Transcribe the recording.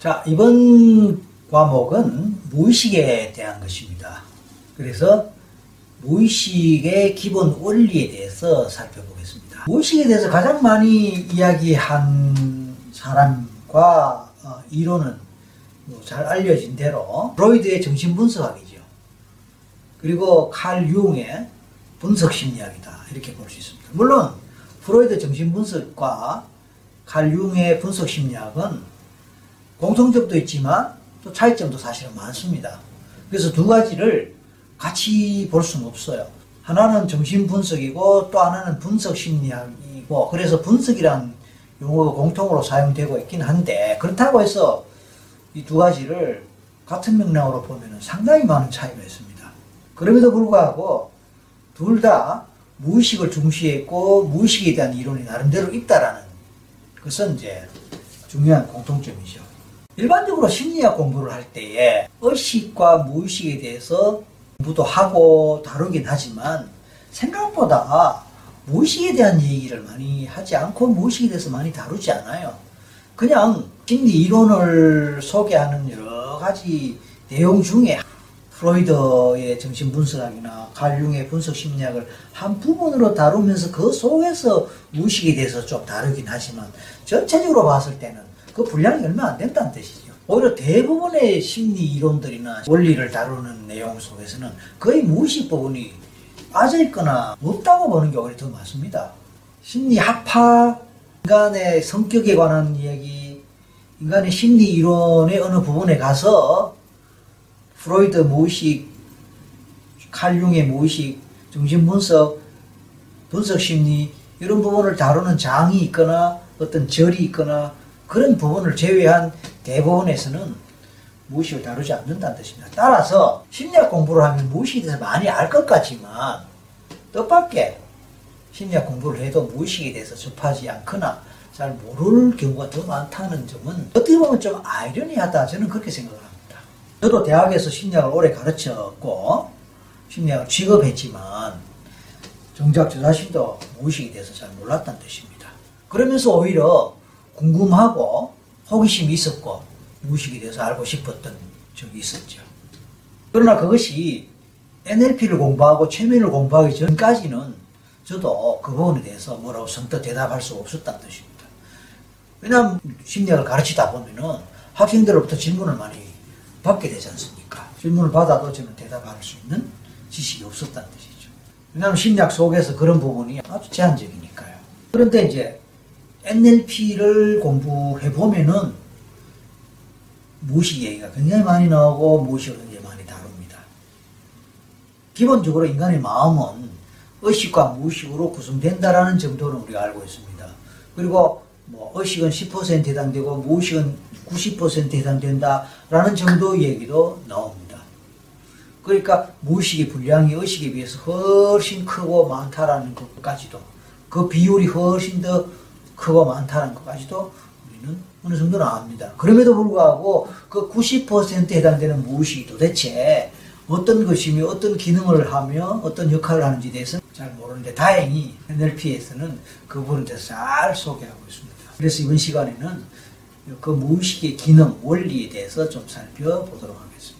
자, 이번 과목은 무의식에 대한 것입니다. 그래서 무의식의 기본 원리에 대해서 살펴보겠습니다. 무의식에 대해서 가장 많이 이야기한 사람과 어, 이론은 뭐 잘 알려진 대로 프로이드의 정신분석학이죠. 그리고 칼 융의 분석심리학이다. 이렇게 볼 수 있습니다. 물론 프로이드 정신분석과 칼 융의 분석심리학은 공통점도 있지만 또 차이점도 사실은 많습니다. 그래서 두 가지를 같이 볼 수는 없어요. 하나는 정신 분석이고 또 하나는 분석 심리학이고 그래서 분석이란 용어가 공통으로 사용되고 있긴 한데 그렇다고 해서 이 두 가지를 같은 맥락으로 보면 상당히 많은 차이가 있습니다. 그럼에도 불구하고 둘 다 무의식을 중시했고 무의식에 대한 이론이 나름대로 있다라는 것은 이제 중요한 공통점이죠. 일반적으로 심리학 공부를 할 때에 의식과 무의식에 대해서 공부도 하고 다루긴 하지만 생각보다 무의식에 대한 얘기를 많이 하지 않고 무의식에 대해서 많이 다루지 않아요. 그냥 심리 이론을 소개하는 여러 가지 내용 중에 프로이더의 정신 분석학이나 갈융의 분석 심리학을 한 부분으로 다루면서 그 속에서 무의식에 대해서 좀 다루긴 하지만 전체적으로 봤을 때는 그 분량이 얼마 안 된다는 뜻이죠. 오히려 대부분의 심리 이론들이나 원리를 다루는 내용 속에서는 거의 무의식 부분이 빠져있거나 없다고 보는 경우가 더 많습니다. 심리학파, 인간의 성격에 관한 이야기, 인간의 심리 이론의 어느 부분에 가서 프로이드 무의식, 칼융의 무의식, 정신분석, 분석심리 이런 부분을 다루는 장이 있거나 어떤 절이 있거나 그런 부분을 제외한 대부분에서는 무의식을 다루지 않는다는 뜻입니다. 따라서 심리학 공부를 하면 무의식에 대해서 많이 알 것 같지만 뜻밖의 심리학 공부를 해도 무의식에 대해서 접하지 않거나 잘 모를 경우가 더 많다는 점은 어떻게 보면 좀 아이러니하다 저는 그렇게 생각을 합니다. 저도 대학에서 심리학을 오래 가르쳤고 심리학을 취급했지만 정작 저 자신도 무의식에 대해서 잘 몰랐다는 뜻입니다. 그러면서 오히려 궁금하고 호기심이 있었고 무의식에 대해서 알고 싶었던 적이 있었죠. 그러나 그것이 NLP를 공부하고 최면을 공부하기 전까지는 저도 그 부분에 대해서 뭐라고 선뜻 대답할 수 없었다는 뜻입니다. 왜냐하면 심리학을 가르치다 보면은 학생들로부터 질문을 많이 받게 되지 않습니까? 질문을 받아도 저는 대답할 수 있는 지식이 없었다는 뜻이죠. 왜냐하면 심리학 속에서 그런 부분이 아주 제한적이니까요. 그런데 이제 NLP를 공부해 보면은 무의식 얘기가 굉장히 많이 나오고 무의식을 굉장히 많이 다룹니다. 기본적으로 인간의 마음은 의식과 무의식으로 구성된다라는 정도는 우리가 알고 있습니다. 그리고 뭐 의식은 10% 해당되고 무의식은 90% 해당된다라는 정도 얘기도 나옵니다. 그러니까 무의식의 분량이 의식에 비해서 훨씬 크고 많다라는 것까지도 그 비율이 훨씬 더 크고 많다는 것까지도 우리는 어느 정도는 압니다. 그럼에도 불구하고 그 90%에 해당되는 무의식이 도대체 어떤 것이며 어떤 기능을 하며 어떤 역할을 하는지 대해서는 잘 모르는데 다행히 NLP에서는 그 부분에 대해서 잘 소개하고 있습니다. 그래서 이번 시간에는 그 무의식의 기능, 원리에 대해서 좀 살펴보도록 하겠습니다.